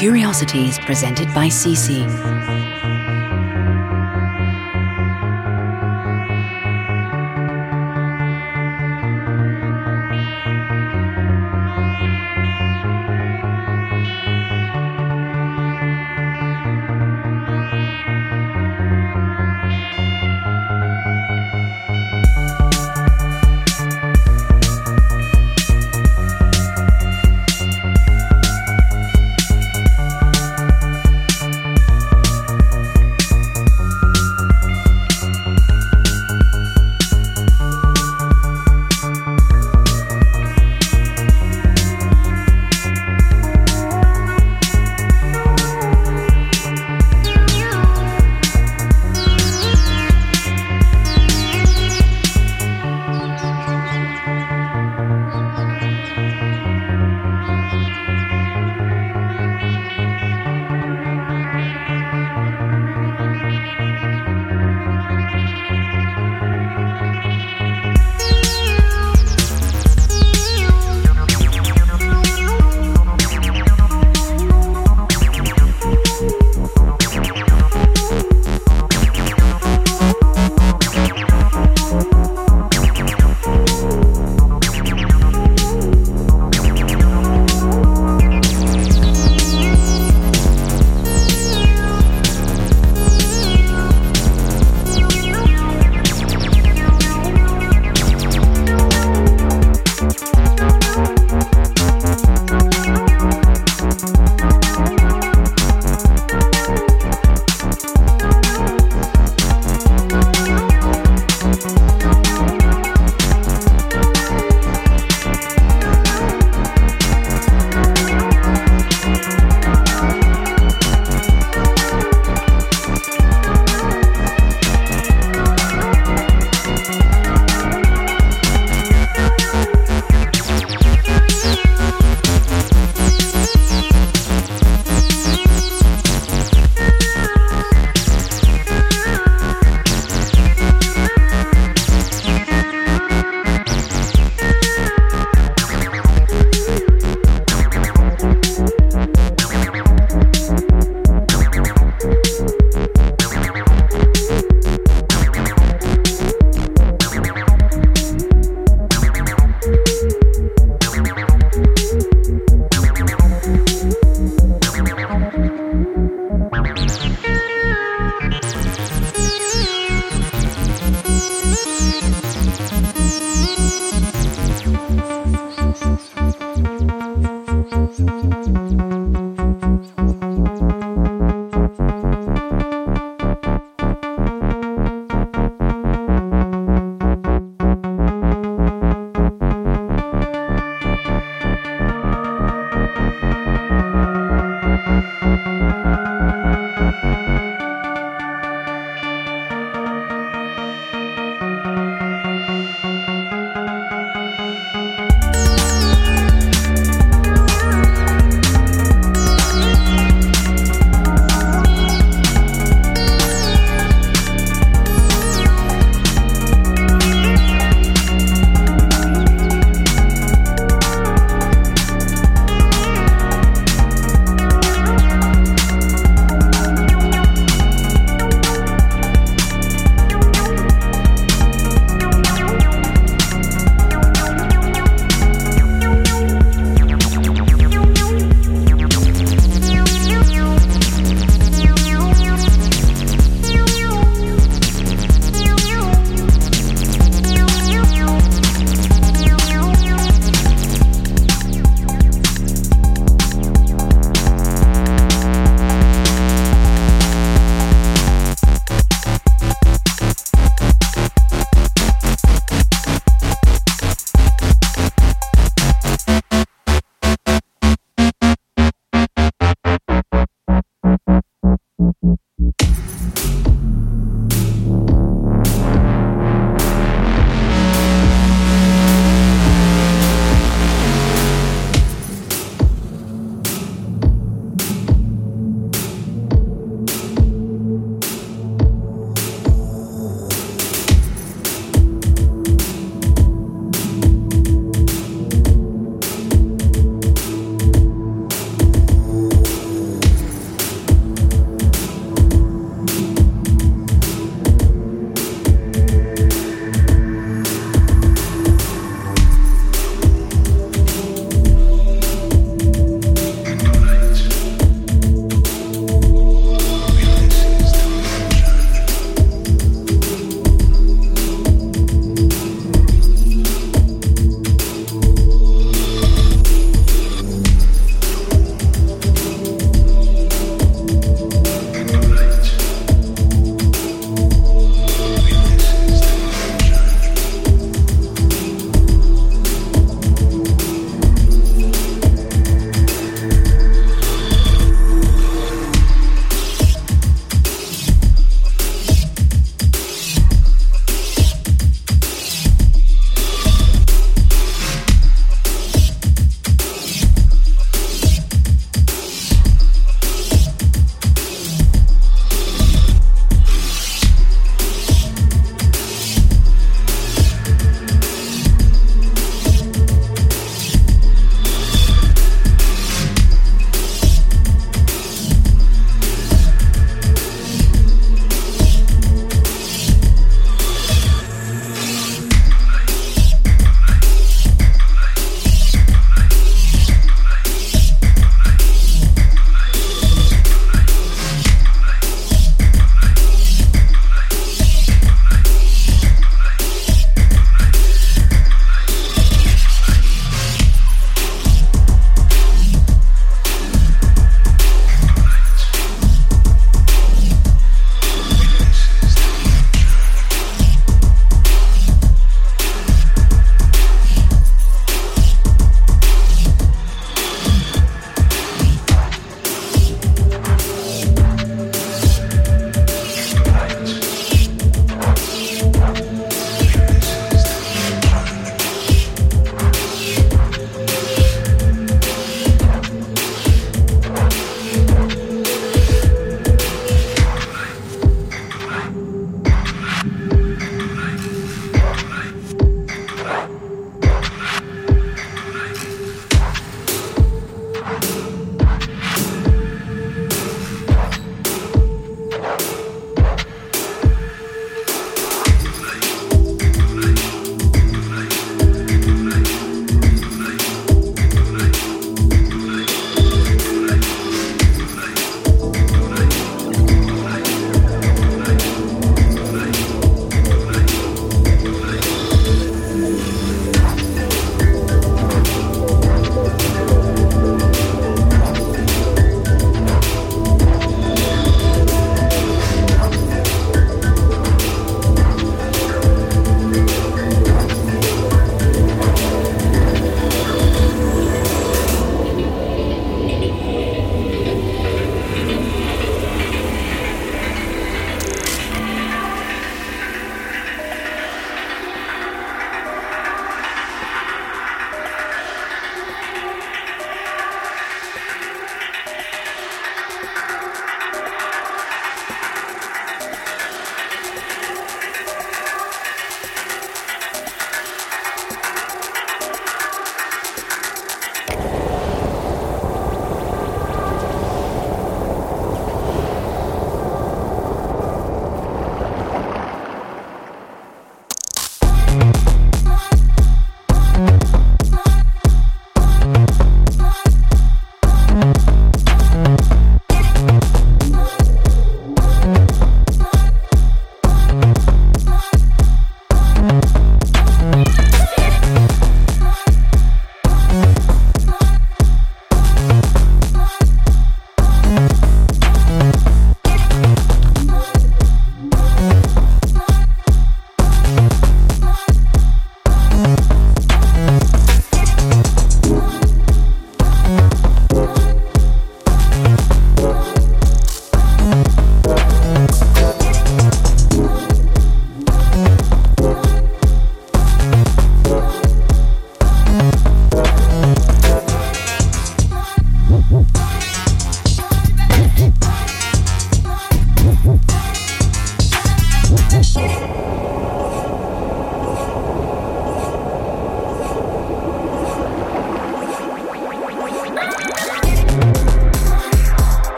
Curiosities presented by Cici.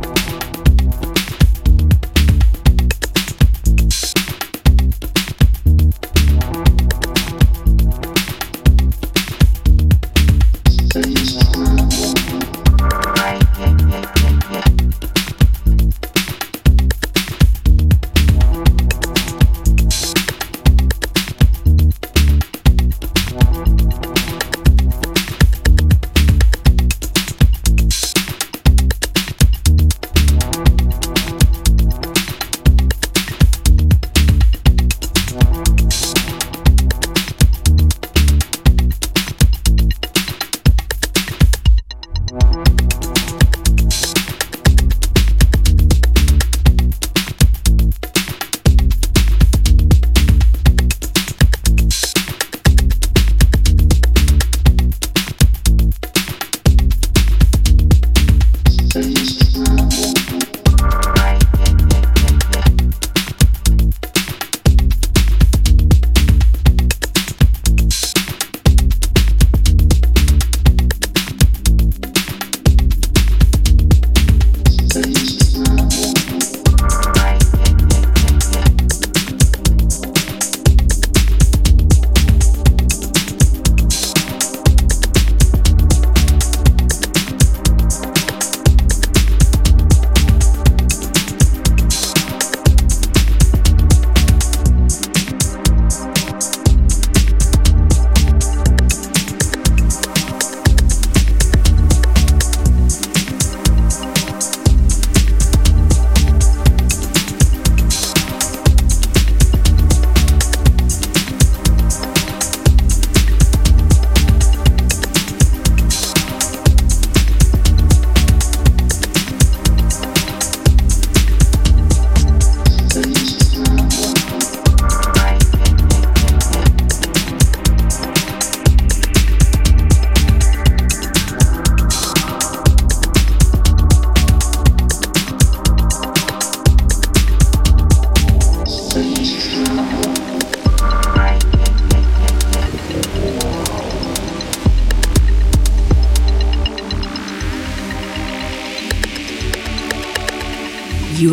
Bye.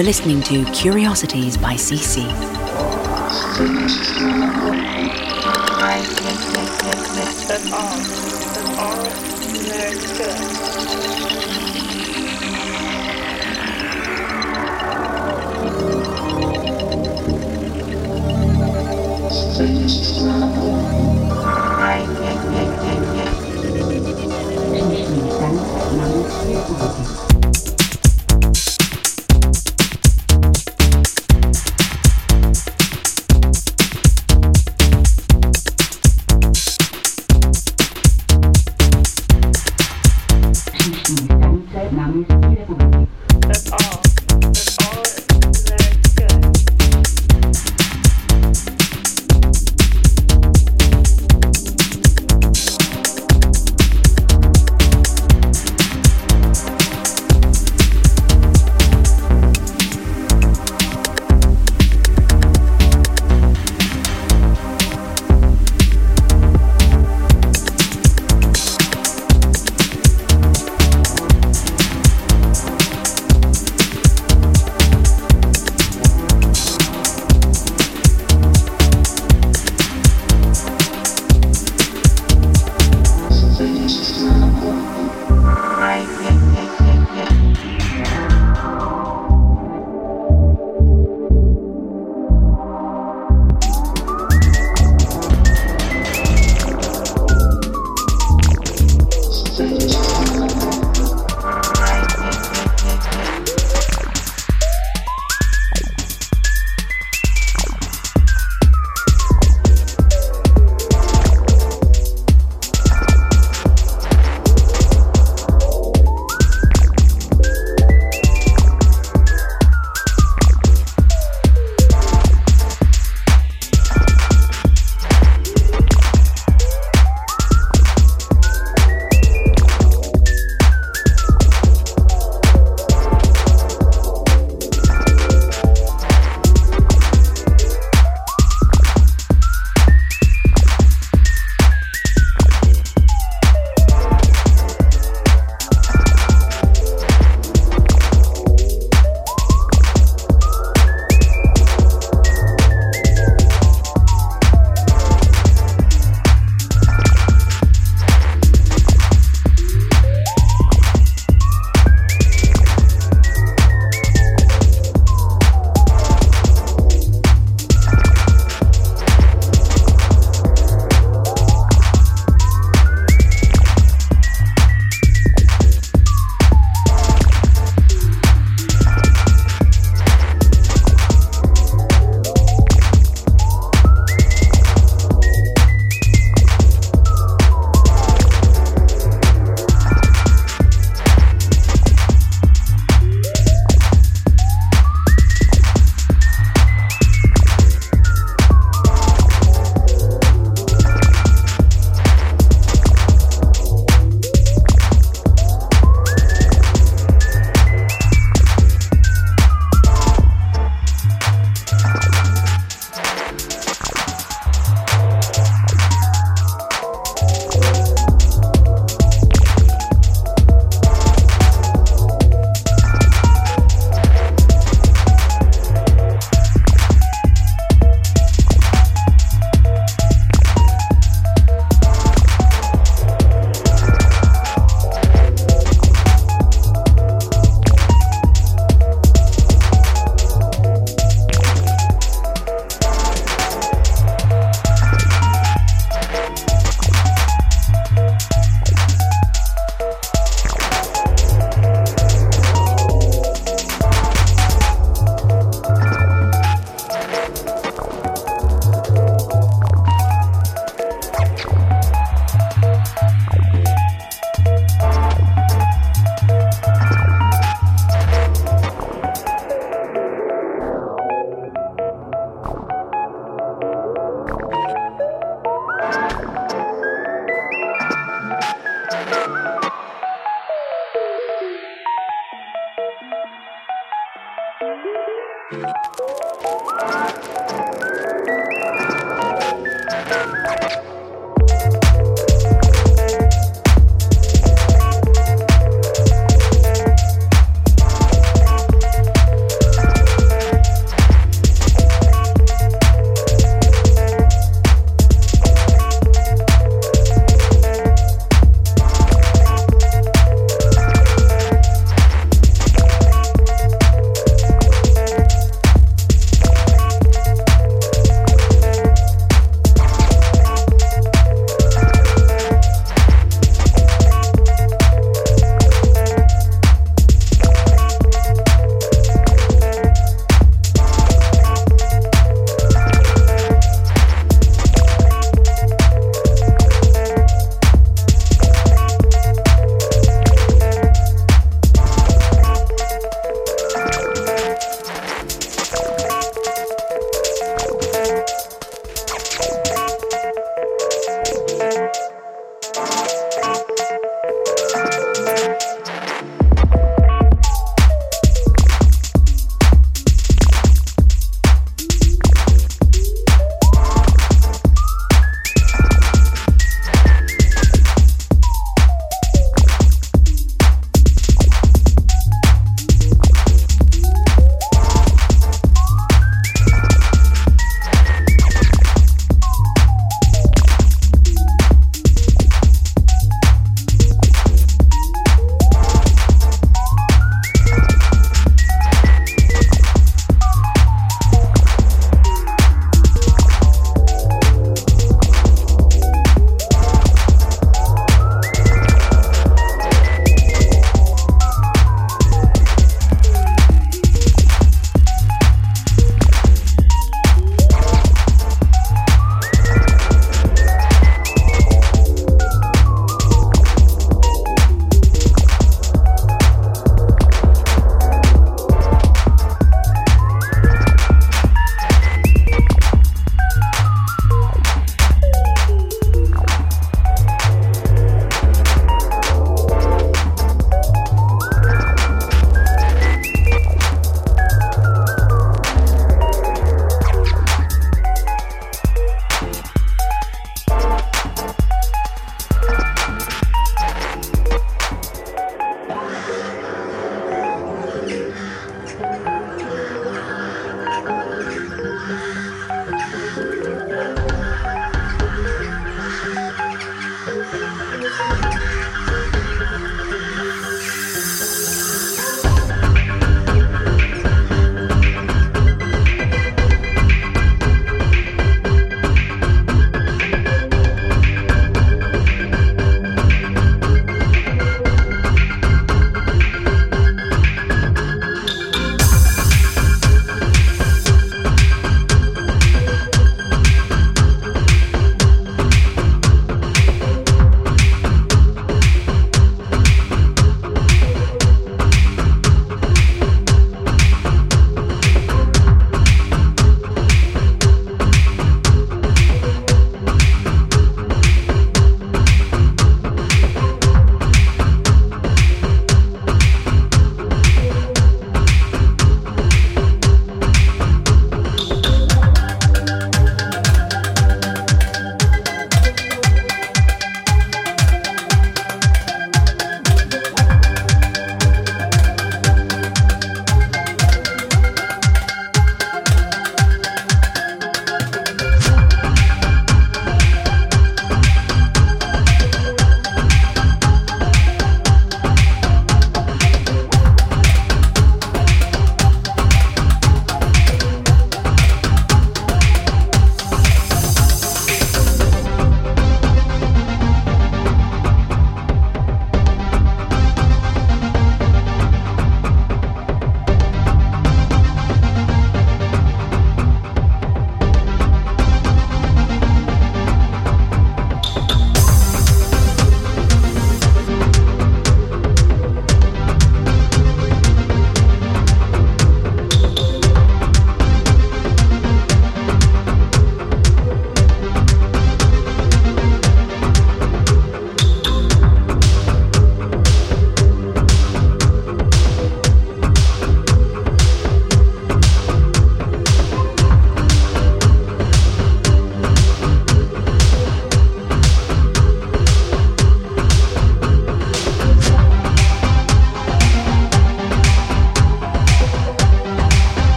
Are listening to Curiosities by Cici.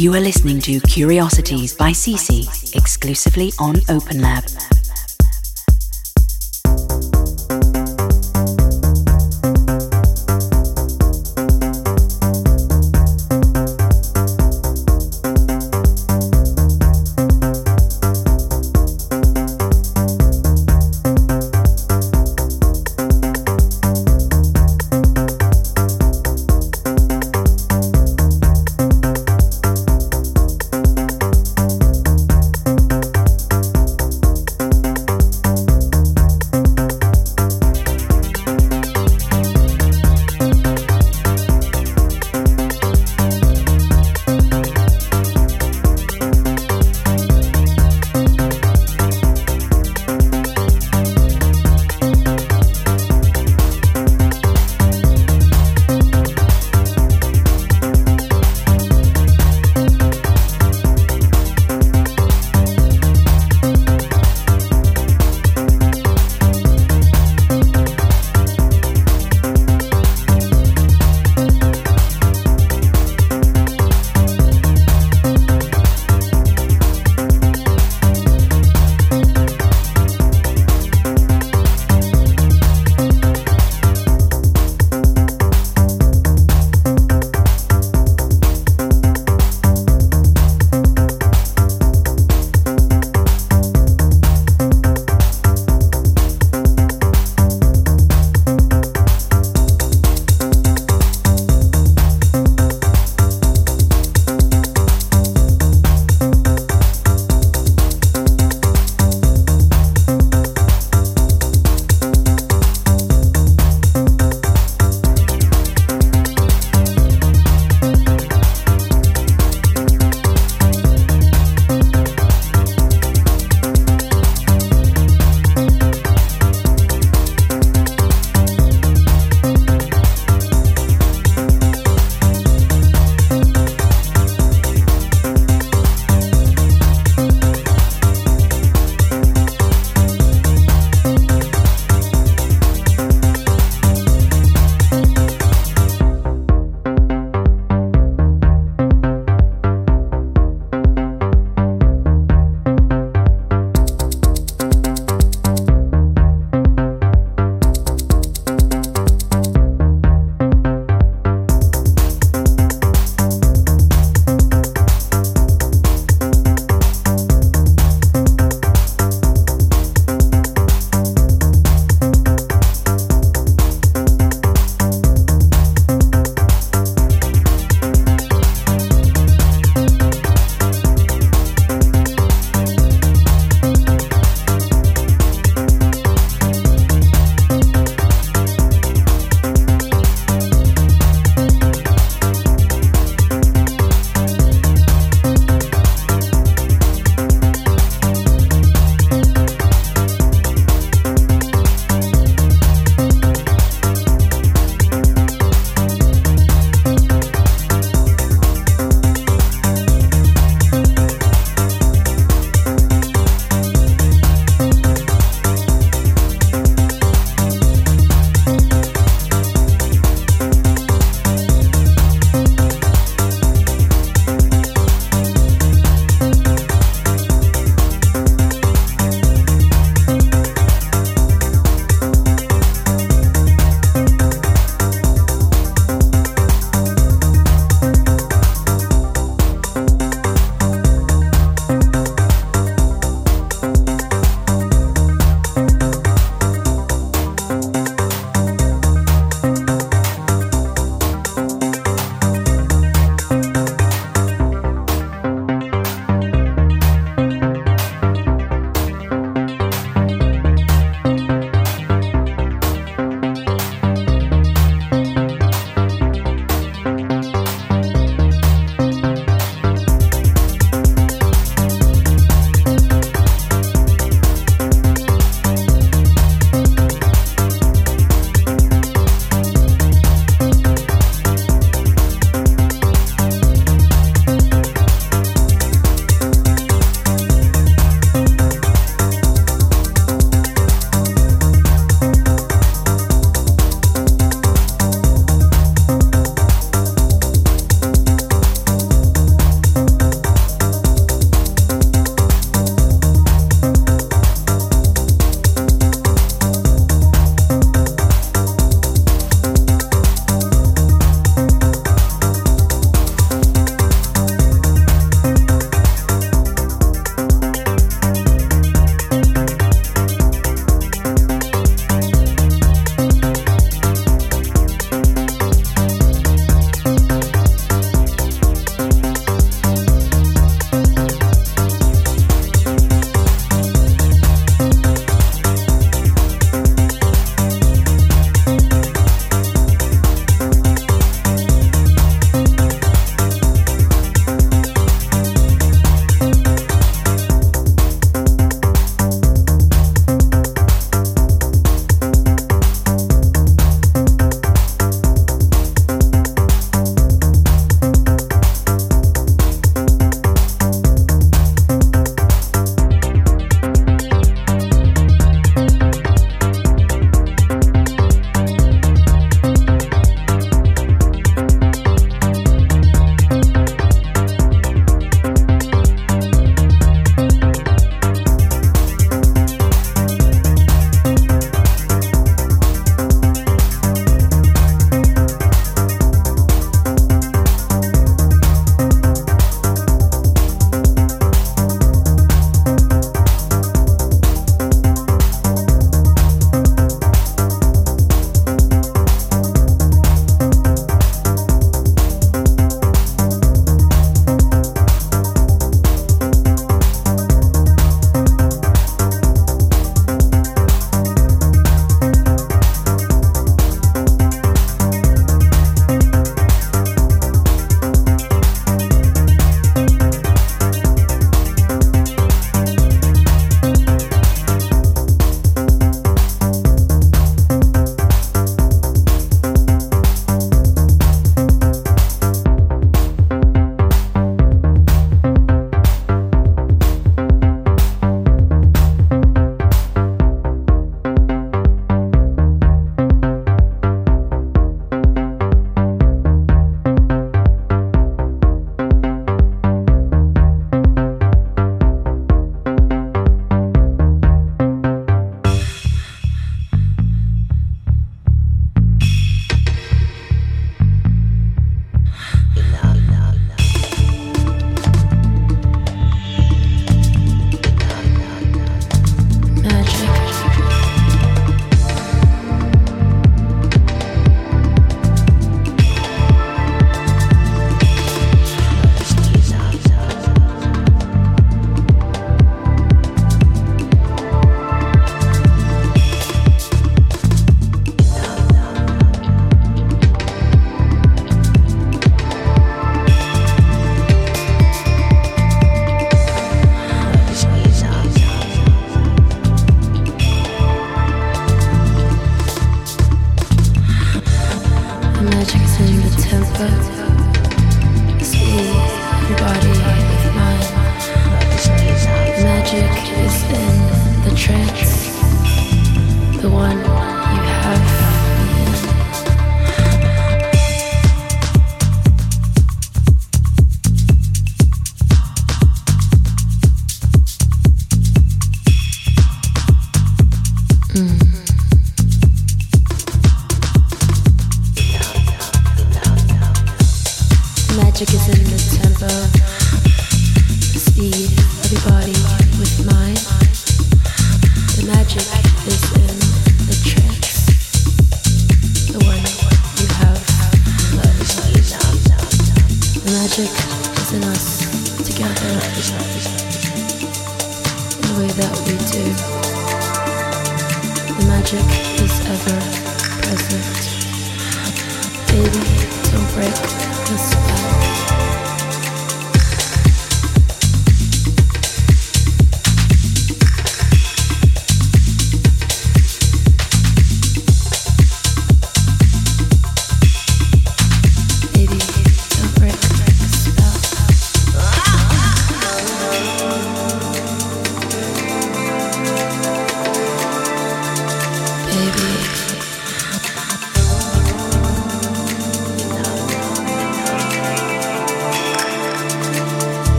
You are listening to Curiosities by Cici exclusively on OpenLab.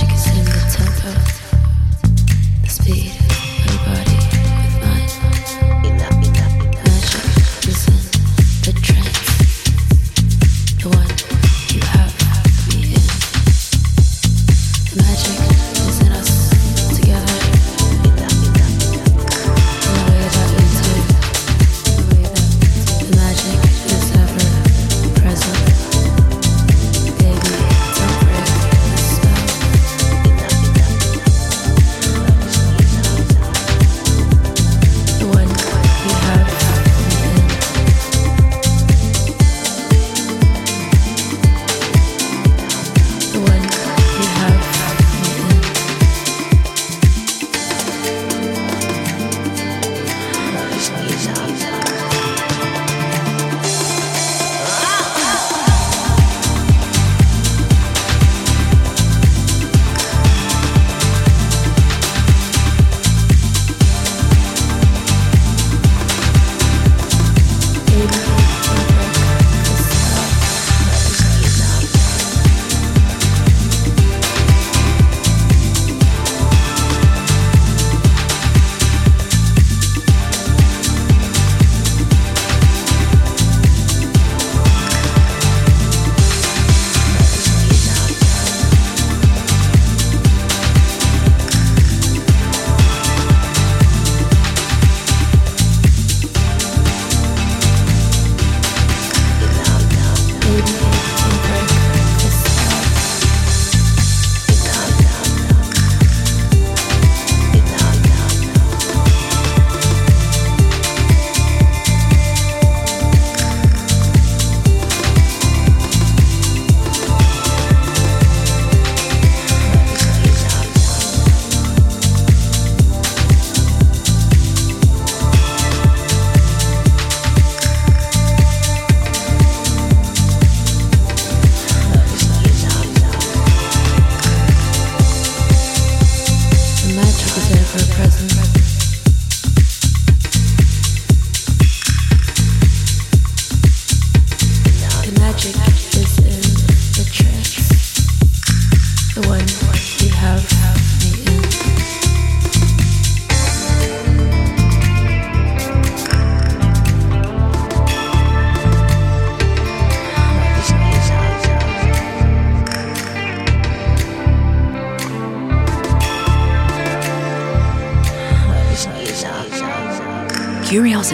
The magic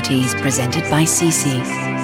Curiosities presented by Cici.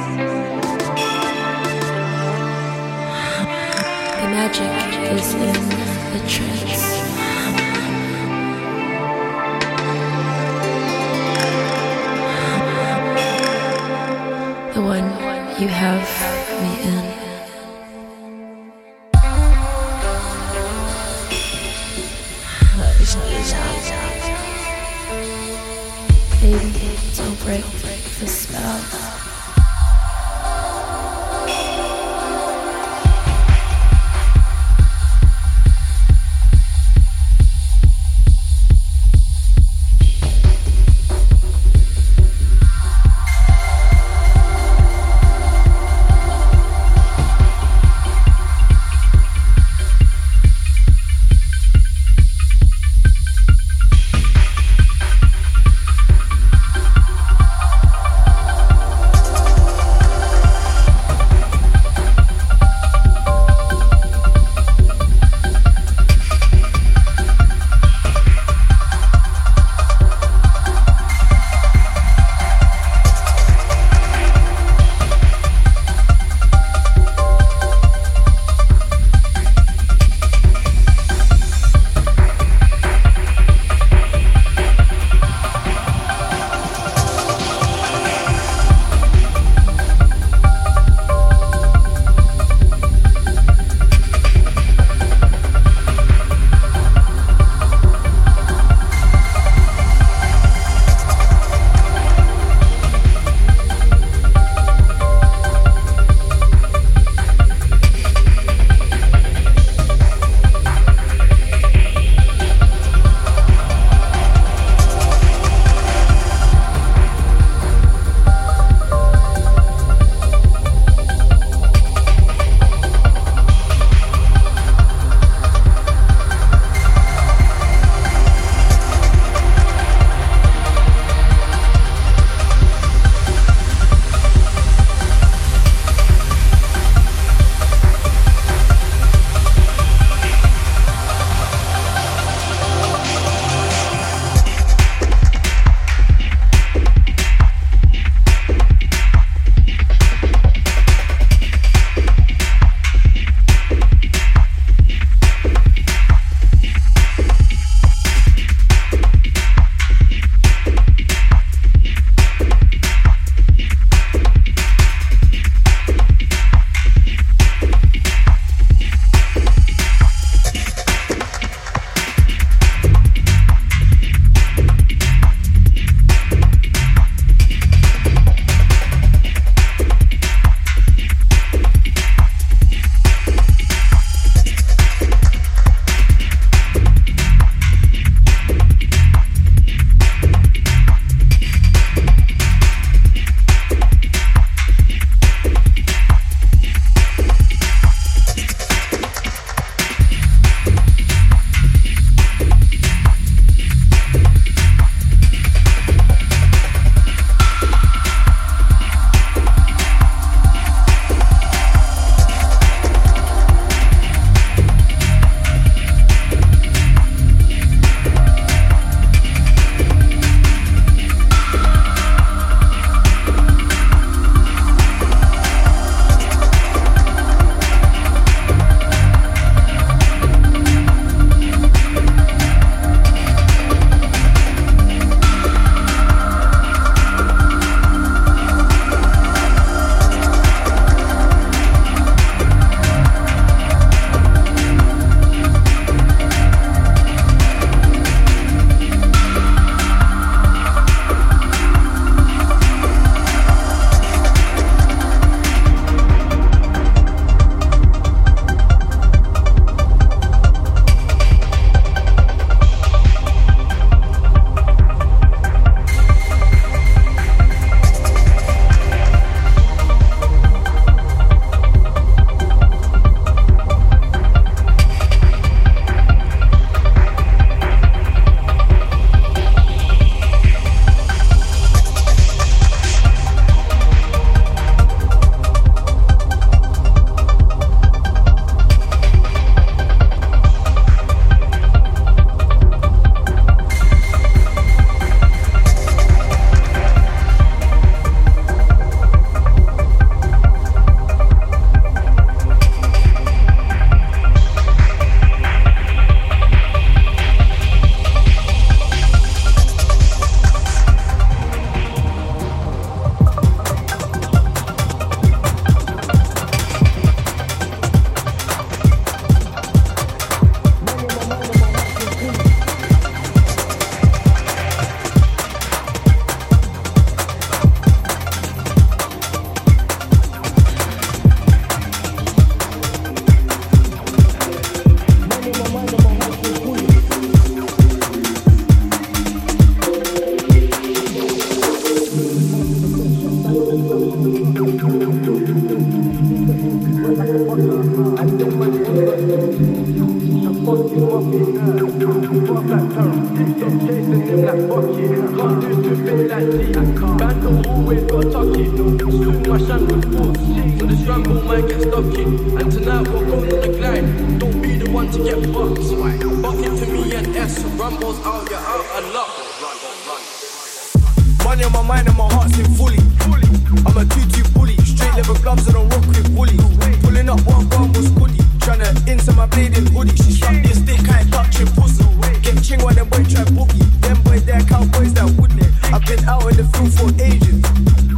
been out in the field for ages.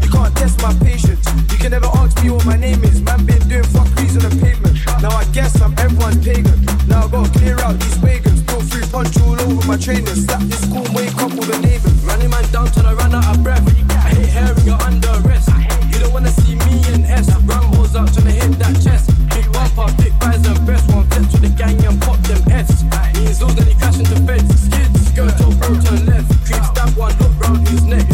You can't test my patience. You can never ask me what my name is. Man, been doing fuckeries on the pavement. Now I guess I'm everyone's pagan. Now I gotta clear out these pagans. Go through punch all over my trainers. Slap this school, wake up all the neighbors. Running man down till I ran out of breath. I hate hearing you're under arrest. You don't wanna see me in S. Rambo's up trying to hit that chest. Big one part, big buys and best. One flip to the gang and pop them F's. Means those that niggas.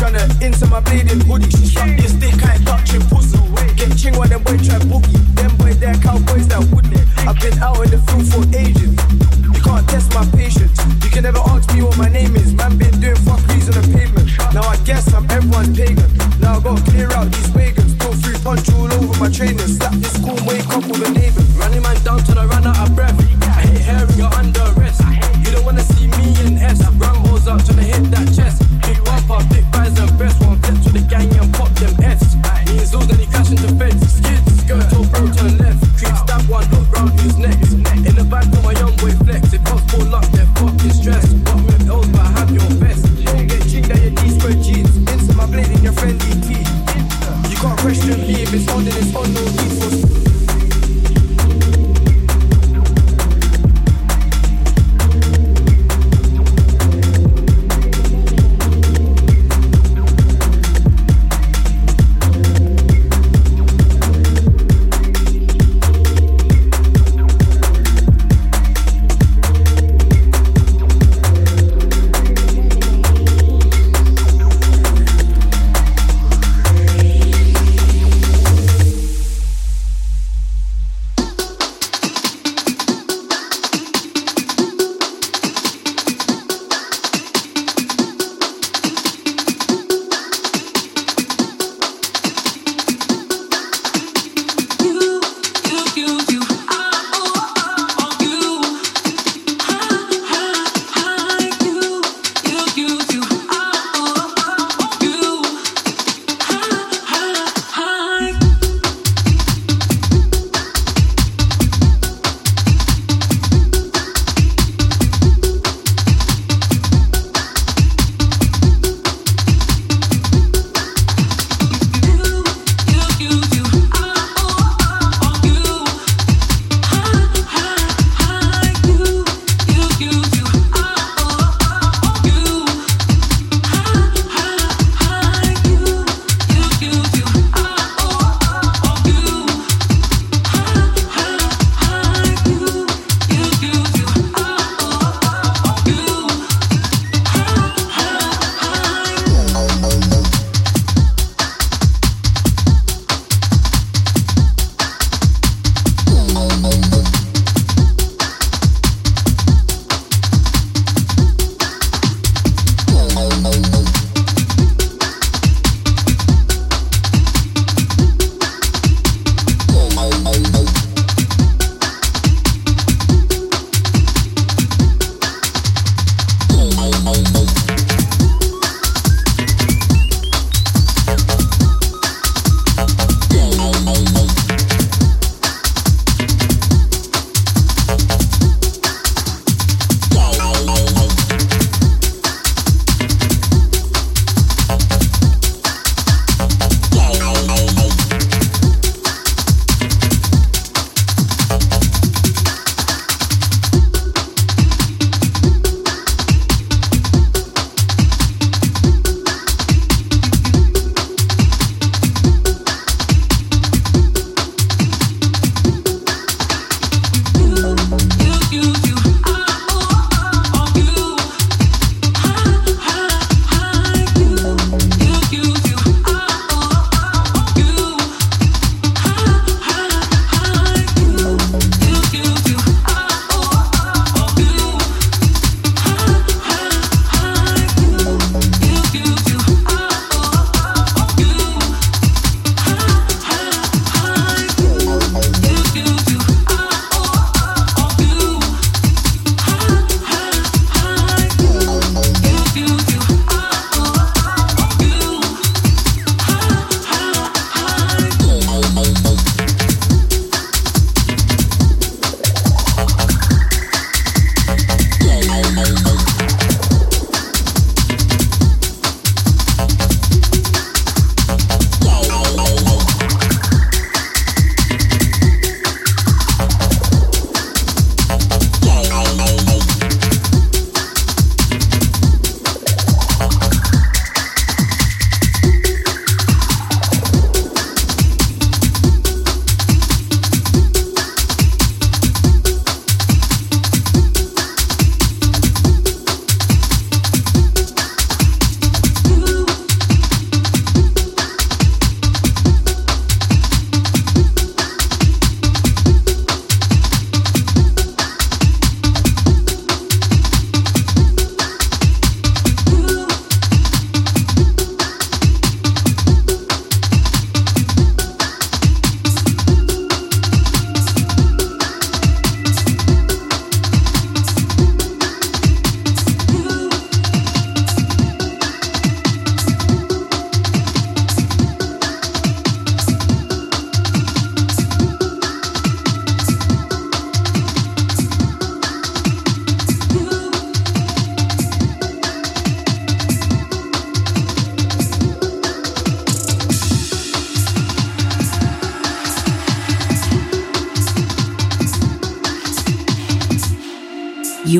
tryna into my bleeding hoodie. She shot this dick, can't touch pussy. Get ching while them boy try boogie. Them boys they're cowboys that wouldn't. I've been out in the field for ages. You can't test my patience. You can never ask me what my name is. Man, been doing fuckeries on the pavement. Now I guess I'm everyone's pagan. Now I gotta clear out these wagons. Go through punch all over my trainers. Slap this cool, wake up with a neighbor. Running man down till I run out of breath. I hate hearing you're under arrest. You don't wanna see me in S. Rambo's up trying to hit that chest fucked it, fires and best, one tip to the gang and pop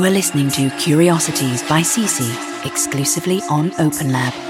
You are listening to Curiosities by Cici exclusively on OpenLab.